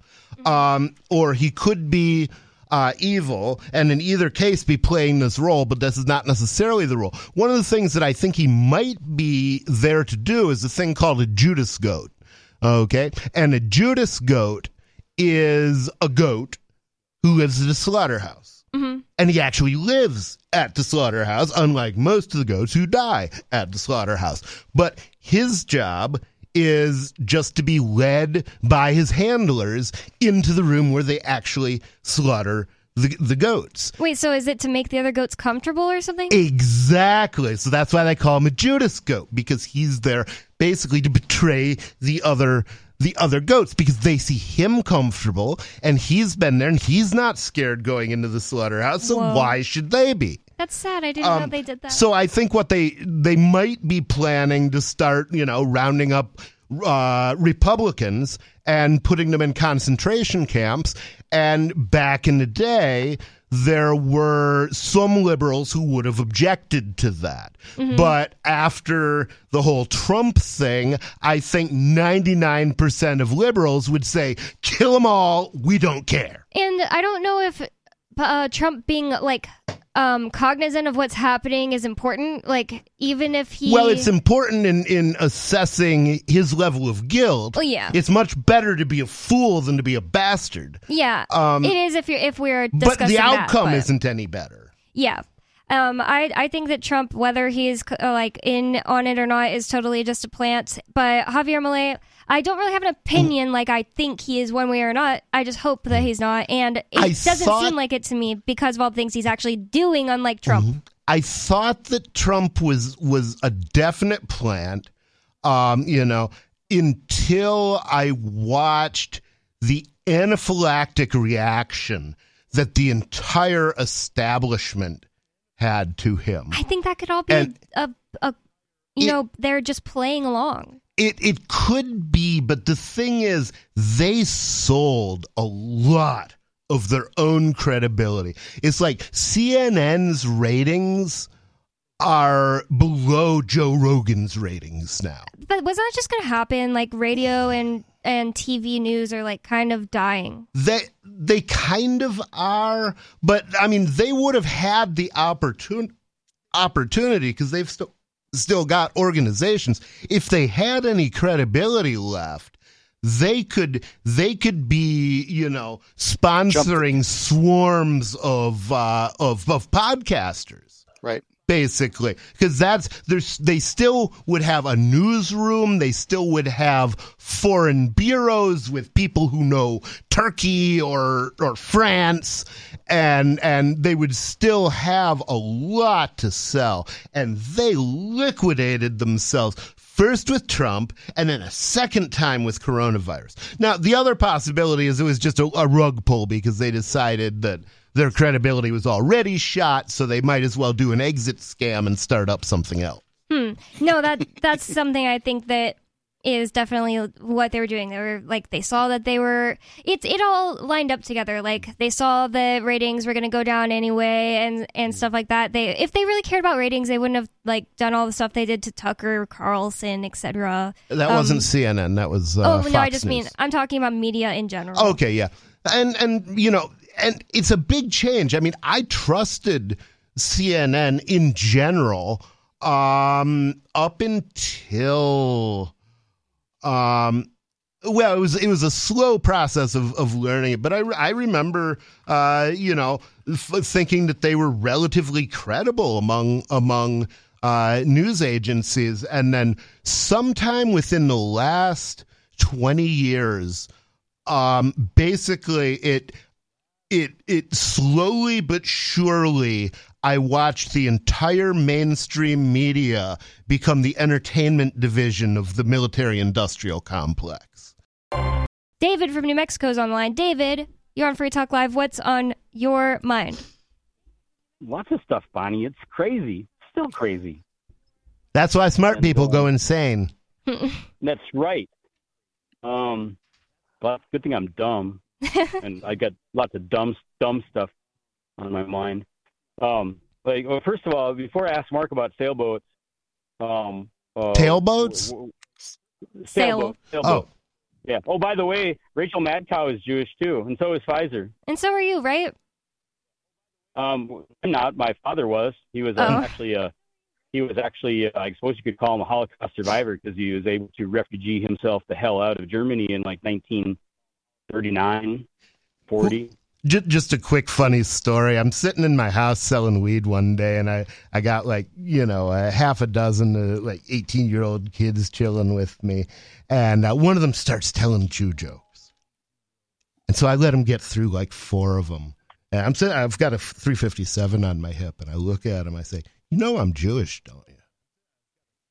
um, or he could be uh, evil, and in either case, be playing this role. But this is not necessarily the role. One of the things that I think he might be there to do is a thing called a Judas goat. Okay, and a Judas goat is a goat who lives at a slaughterhouse. Mm-hmm. And he actually lives at the slaughterhouse, unlike most of the goats who die at the slaughterhouse. But his job is just to be led by his handlers into the room where they actually slaughter the, the goats. Wait, so is it to make the other goats comfortable or something? Exactly. So that's why they call him a Judas goat because he's there basically to betray the other the other goats because they see him comfortable and he's been there and he's not scared going into the slaughterhouse. So Whoa. why should they be? That's sad. I didn't know Um, they did that. So I think what they they might be planning to start, you know, rounding up uh, Republicans and putting them in concentration camps. And back in the day, there were some liberals who would have objected to that. But after the whole Trump thing, I think 99% of liberals would say, kill them all, we don't care. and I don't know if uh, Trump being like um, cognizant of what's happening is important. Like, even if he. Well, it's important in, in assessing his level of guilt. Oh, yeah. It's much better to be a fool than to be a bastard. Yeah, Um, it is if you're if we're But the that, outcome but- isn't any better. Yeah. Um, I I think that Trump, whether he's uh, like in on it or not, is totally just a plant. But Javier Milei, I don't really have an opinion. Like I think he is one way or not. I just hope that he's not, and it I doesn't thought- seem like it to me because of all the things he's actually doing. Unlike Trump, I thought that Trump was was a definite plant, um, you know, until I watched the anaphylactic reaction that the entire establishment had to him. I think that could all be And- a, a, a you It- know, they're just playing along. It it could be, but the thing is, they sold a lot of their own credibility. It's like CNN's ratings are below Joe Rogan's ratings now. But wasn't that just going to happen? Like radio and and TV news are like kind of dying. They they kind of are, but I mean, they would have had the opportun- opportunity because they've still still got organizations. If they had any credibility left, they could they could be you know sponsoring swarms of uh, of of podcasters Right. Basically because that's there's they still would have a newsroom they still would have foreign bureaus with people who know turkey or or france and and they would still have a lot to sell and they liquidated themselves First with Trump, and then a second time with coronavirus. Now, the other possibility is it was just a, a rug pull because they decided that their credibility was already shot, so they might as well do an exit scam and start up something else. No, that that's something I think that is definitely what they were doing. They were like they saw that they were it it all lined up together. Like they saw the ratings were going to go down anyway and and stuff like that. They if they really cared about ratings, they wouldn't have like done all the stuff they did to Tucker Carlson, etc. That wasn't CNN. That was uh, oh no, I just News. mean I'm talking about media in general. Okay, yeah. And and you know, and it's a big change. I mean, I trusted CNN in general um up until um well, it was it was a slow process of, of learning it, but I, I remember, uh, you know, f- thinking that they were relatively credible among among uh, news agencies, and then sometime within the last twenty years, um, basically it it it slowly but surely I watched the entire mainstream media become the entertainment division of the military industrial complex. David from New Mexico Mexico's online. David, you're on Free Talk Live. What's on your mind? Lots of stuff, Bonnie. It's crazy. Still crazy. That's why smart And, people uh, go insane. *laughs* *laughs* That's right. Um, but good thing I'm dumb, *laughs* and I got lots of dumb, dumb stuff on my mind. Um, like, well, first of all, before I ask Mark about sailboats, um, uh, Tailboats? w- w- Sail. Sailboat. sailboat. Yeah. Oh, by the way, Rachel Madcow is Jewish too, and so is Pfizer. And so are you, right? Um, I'm not. My father was. He was uh, Oh. actually a. He was actually, uh, I suppose you could call him a Holocaust survivor because he was able to refugee himself the hell out of Germany in like 1939, 40. Just, just a quick funny story. I'm sitting in my house selling weed one day, and I, I got like you know a half a dozen uh, like 18 year old kids chilling with me, and uh, one of them starts telling Jew jokes, and so I let him get through like four of them. And I'm sitting, I've got a 357 on my hip, and I look at him. I say, "You know I'm Jewish, don't you?"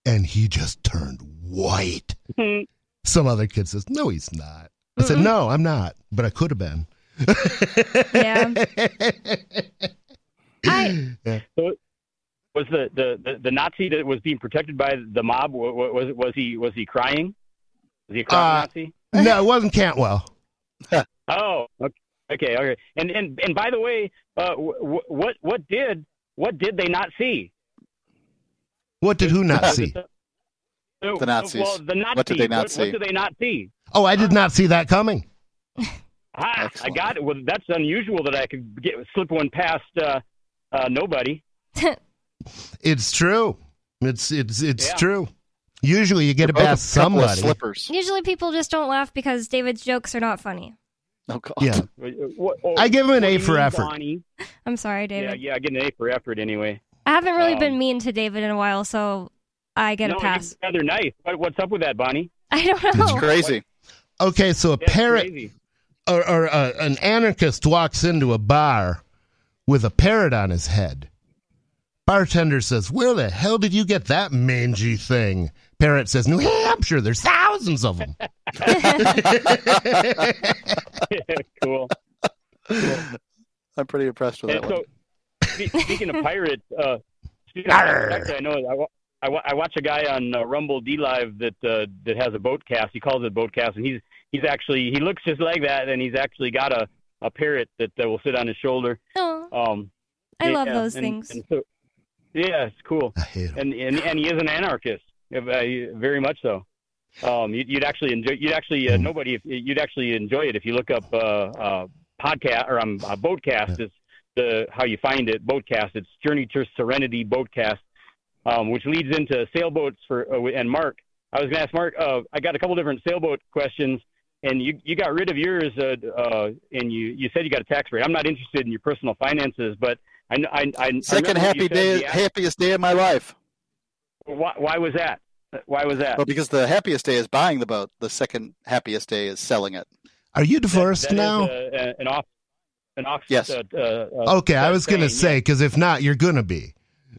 And he just turned white. *laughs* Some other kid says, "No, he's not." I said, "No, I'm not, but I could have been." Yeah. *laughs* I So was the, the, the, the Nazi that was being protected by the mob, wa- wa- was, was he, was he crying? Was he a crying Uh, Nazi? no, it wasn't Cantwell. *laughs* Oh, okay, okay, okay. And, and, and by the way, uh, w- what, what did, what did they not see? What did who not see? So- The Nazis. Well, the Nazis. What did they not what, see? What did they not see? Oh, I did not see that coming. Ah, I got it. Well, that's unusual that I could get slip one past uh, uh, nobody. *laughs* It's true. It's it's it's Yeah. true. Usually you get it a past couple somebody. slippers. usually people just don't laugh because David's jokes are not funny. Oh God. Yeah. What, oh, I give him an A for mean, effort. Bonnie? I'm sorry, Yeah, David. yeah, I get an A for effort anyway. I haven't really Um, been mean to David in a while, so I get no, a pass. you're rather nice. What, what's up with that, Bonnie? *laughs* I don't know. It's crazy. Okay, so a That's parrot crazy. or, or uh, an anarchist walks into a bar with a parrot on his head. Bartender says, "Where the hell did you get that mangy thing?" Parrot says, "New Hampshire. There's thousands of them." *laughs* *laughs* cool. I'm pretty impressed with And that so, one. speaking of pirates, uh, speaking of pirates, actually, I know I, wa- I, watch a guy on uh, Rumble D Live that uh, that has a boat cast. He calls it boat cast, and he's he's actually he looks just like that, and he's actually got a a parrot that uh, will sit on his shoulder. Oh, Um, I love those and- things. and so, yeah, it's cool, I hate 'em. and and and he is an anarchist, uh, very much so. Um, you, you'd actually enjoy. You'd actually uh, Mm. nobody. If, you'd actually enjoy it if you look up uh, uh, podcast or um, uh, boatcast. Is the how you find it? Boatcast. It's Journey to Serenity Boatcast, um, which leads into sailboats for uh, and Mark. I was going to ask Mark. Uh, I got a couple different sailboat questions, and you you got rid of yours, uh, uh, and you you said you got a tax rate. I'm not interested in your personal finances, but I kn- I, I I Second remember happy day, the- happiest day of my life. Why, why was that? Why was that? Well, because the happiest day is buying the boat. The second happiest day is selling it. Are you divorced That is, now? uh, uh, an off, an off. Yes. Uh, uh, uh, okay, I was going to say, because if not, you're going to be.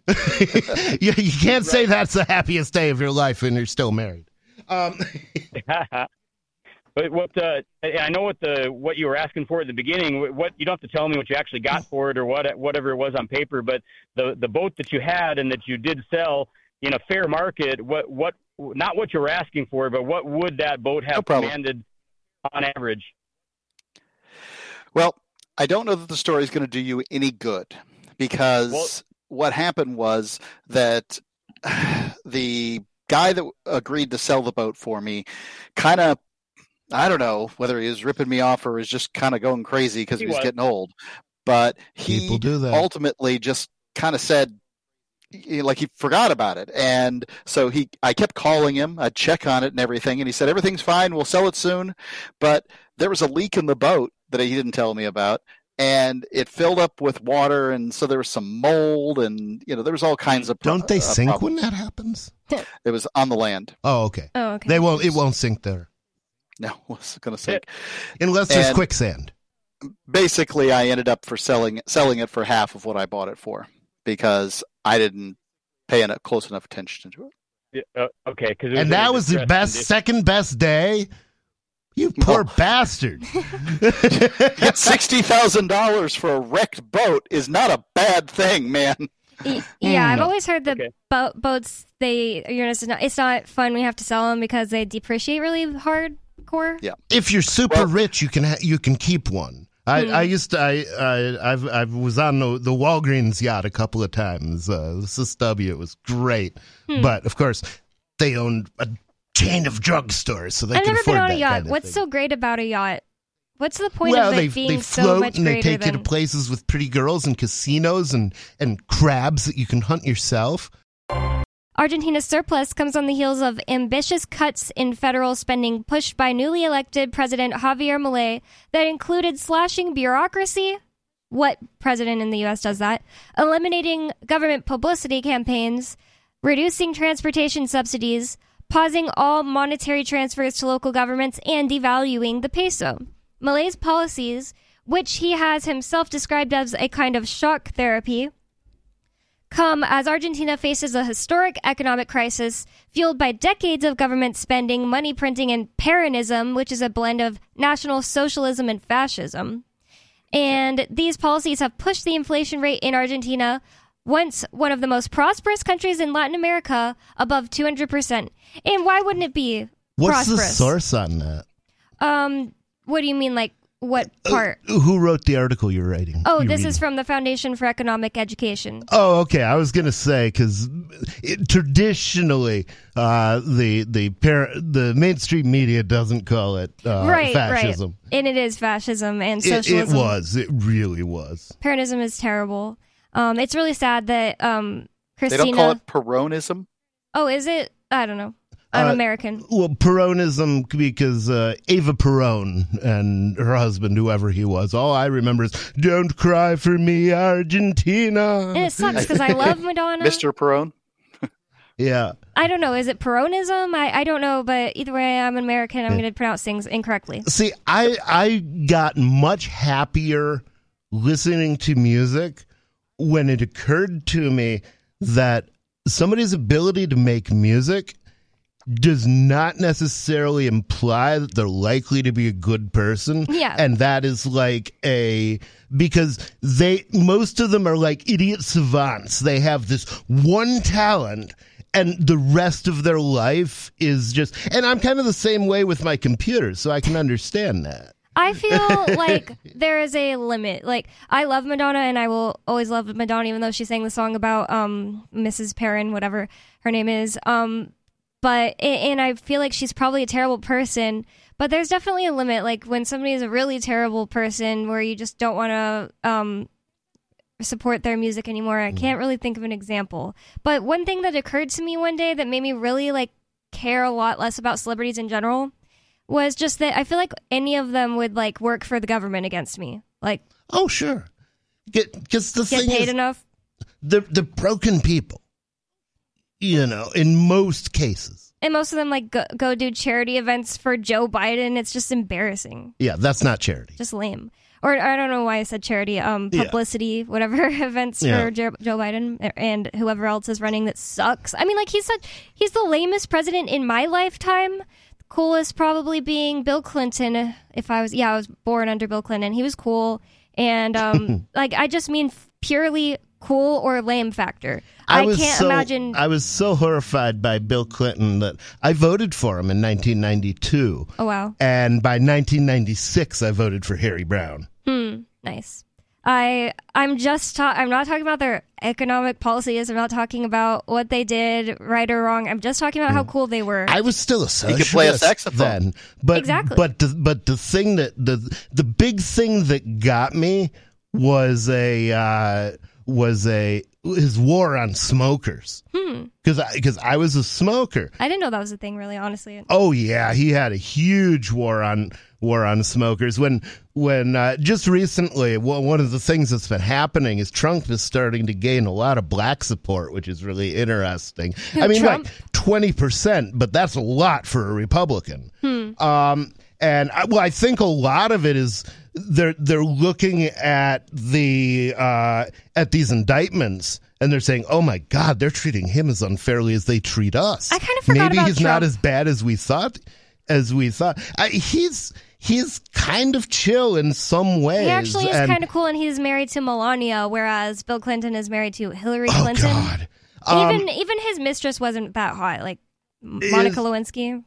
*laughs* you, you can't say that's the happiest day of your life and you're still married. Um, *laughs* but what? Uh, I know what the what you were asking for at the beginning. What you don't have to tell me what you actually got for it or what whatever it was on paper. But the the boat that you had and that you did sell in a fair market. What what? Not what you're asking for, but what would that boat No have problem. commanded on average? Well, I don't know that the story is going to do you any good because Well- what happened was that *sighs* the guy that agreed to sell the boat for me kind of I don't know whether he was ripping me off or was just kind of going crazy because He he was was. getting old. But he do that. ultimately just kind of said like he forgot about it and so he i kept calling him i'd check on it and everything and he said everything's fine we'll sell it soon but there was a leak in the boat that he didn't tell me about and it filled up with water and so there was some mold and you know there was all kinds of pro- Don't they uh, sink problems. when that happens? *laughs* it was on the land Oh, okay. Oh, okay. They won't. It won't sink there no it's going to sink *laughs* unless there's And- quicksand. basically i ended up for selling selling it for half of what i bought it for because i didn't pay enough, close enough attention to it Yeah, uh, okay, because And that was the best, second best day. You *laughs* poor bastard. *laughs* Get sixty thousand dollars for a wrecked boat is not a bad thing, man. Y- Yeah, I've Mm. always heard that Okay. bo- boats they you know it's not, it's not fun. We have to sell them because they depreciate really hardcore. Yeah. if you're super Well- rich, you can ha- you can keep one. I, Hmm. I used to I, I I've I was on the, the Walgreens yacht a couple of times. Uh, the SSW it was great, Hmm. but of course they owned a chain of drugstores, so they I've can never afford been on a yacht. kind of What's thing. so great about a yacht? What's the point well, of they it being they so float much and they take you to places with pretty girls and casinos and and crabs that you can hunt yourself. Argentina's surplus comes on the heels of ambitious cuts in federal spending pushed by newly elected President Javier Milei that included slashing bureaucracy. What president in the U.S. does that? Eliminating government publicity campaigns, reducing transportation subsidies, pausing all monetary transfers to local governments, and devaluing the peso. Milei's policies, which he has himself described as a kind of shock therapy, come as Argentina faces a historic economic crisis fueled by decades of government spending, money printing, and Peronism, which is a blend of National Socialism and fascism. And these policies have pushed the inflation rate in Argentina, once one of the most prosperous countries in Latin America, above 200%. And why wouldn't it be What's the source on that? Um, what do you mean, like what part? Who wrote the article you're writing? Oh, you're this reading? is from the Foundation for Economic Education. Oh, okay. I was gonna say because traditionally, uh, the the par- the mainstream media doesn't call it uh, right, fascism. right. And it is fascism and It, it was. It really was. Peronism is terrible. Um, it's really sad that um, They don't call it Peronism. Oh, is it? I don't know. I'm Uh, American. Well, Peronism because uh, Ava Peron and her husband, whoever he was, all I remember is "Don't cry for me, Argentina." And it sucks because I *laughs* love Madonna. Mr. Peron. Yeah. I don't know. Is it Peronism? I, I don't know. But either way, I'm American. I'm going to pronounce things incorrectly. See, I I got much happier listening to music when it occurred to me that somebody's ability to make music does not necessarily imply that they're likely to be a good person. Yeah. And that is like a because they most of them are like idiot savants. They have this one talent and the rest of their life is just and I'm kind of the same way with my computer, so I can understand that. I *laughs* feel like there is a limit. Like I love Madonna, and I will always love Madonna, even though she sang the song about um, Mrs. Perrin, whatever her name is. Um, but and I feel like she's probably a terrible person. But there's definitely a limit. Like when somebody is a really terrible person, where you just don't want to um, support their music anymore. I can't really think of an example. But one thing that occurred to me one day that made me really like care a lot less about celebrities in general was just that I feel like any of them would like work for the government against me. Like Oh, sure. Because the get thing paid is, enough. the the broken people, you know, in most cases. And most of them like go, go do charity events for Joe Biden. It's just embarrassing. Yeah, that's not charity. Just lame. Or I don't know why I said charity. Um, Yeah. publicity, whatever *laughs* events Yeah. for Joe, Joe Biden and whoever else is running that sucks. I mean, like he's such he's the lamest president in my lifetime. Coolest probably being Bill Clinton. If I was yeah, I was born under Bill Clinton. He was cool, and um, *laughs* like I just mean purely cool or lame factor. I, was can't so, imagine. I was so horrified by Bill Clinton that I voted for him in 1992, oh wow. and by 1996 I voted for Harry Browne. Hmm. Nice. I I'm just ta- I'm not talking about their economic policies. I'm not talking about what they did right or wrong. I'm just talking about how cool they were. I was still a socialist could play a saxophone. then, but Exactly. But the, but the thing that the the big thing that got me was a uh, was a his war on smokers hmm. because because I, was a smoker. I didn't know that was a thing. Really, honestly. Oh yeah, he had a huge war on war on smokers. When when uh, just recently, well, one of the things that's been happening is Trump is starting to gain a lot of black support, which is really interesting. I mean, Trump? like twenty percent, but that's a lot for a Republican. Um, and I, well, I think a lot of it is they're they're looking at the uh, at these indictments. And they're saying, "Oh my God, they're treating him as unfairly as they treat us." I kind of forgot Maybe he's not as bad as we thought. As we thought, I, he's he's kind of chill in some ways. He actually is kind of cool, and he's married to Melania, whereas Bill Clinton is married to Hillary Oh Clinton. God! Um, even even his mistress wasn't that hot, like Monica Lewinsky.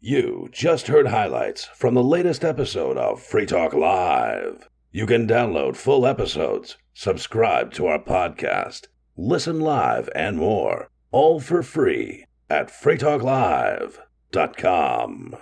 You just heard highlights from the latest episode of Free Talk Live. You can download full episodes, subscribe to our podcast, listen live, and more, all for free at freetalklive.com.